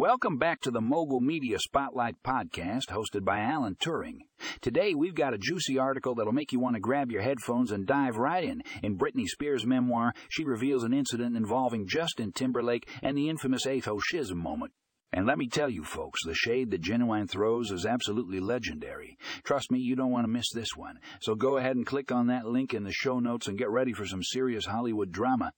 Welcome back to the Mogul Media Spotlight podcast hosted by Alan Turing. Today we've got a juicy article that'll make you want to grab your headphones and dive right in. In Britney Spears' memoir, she reveals an incident involving Justin Timberlake and the infamous Fo Shiz moment. And let me tell you, folks, the shade that Ginuwine throws is absolutely legendary. Trust me, you don't want to miss this one. So go ahead and click on that link in the show notes and get ready for some serious Hollywood drama.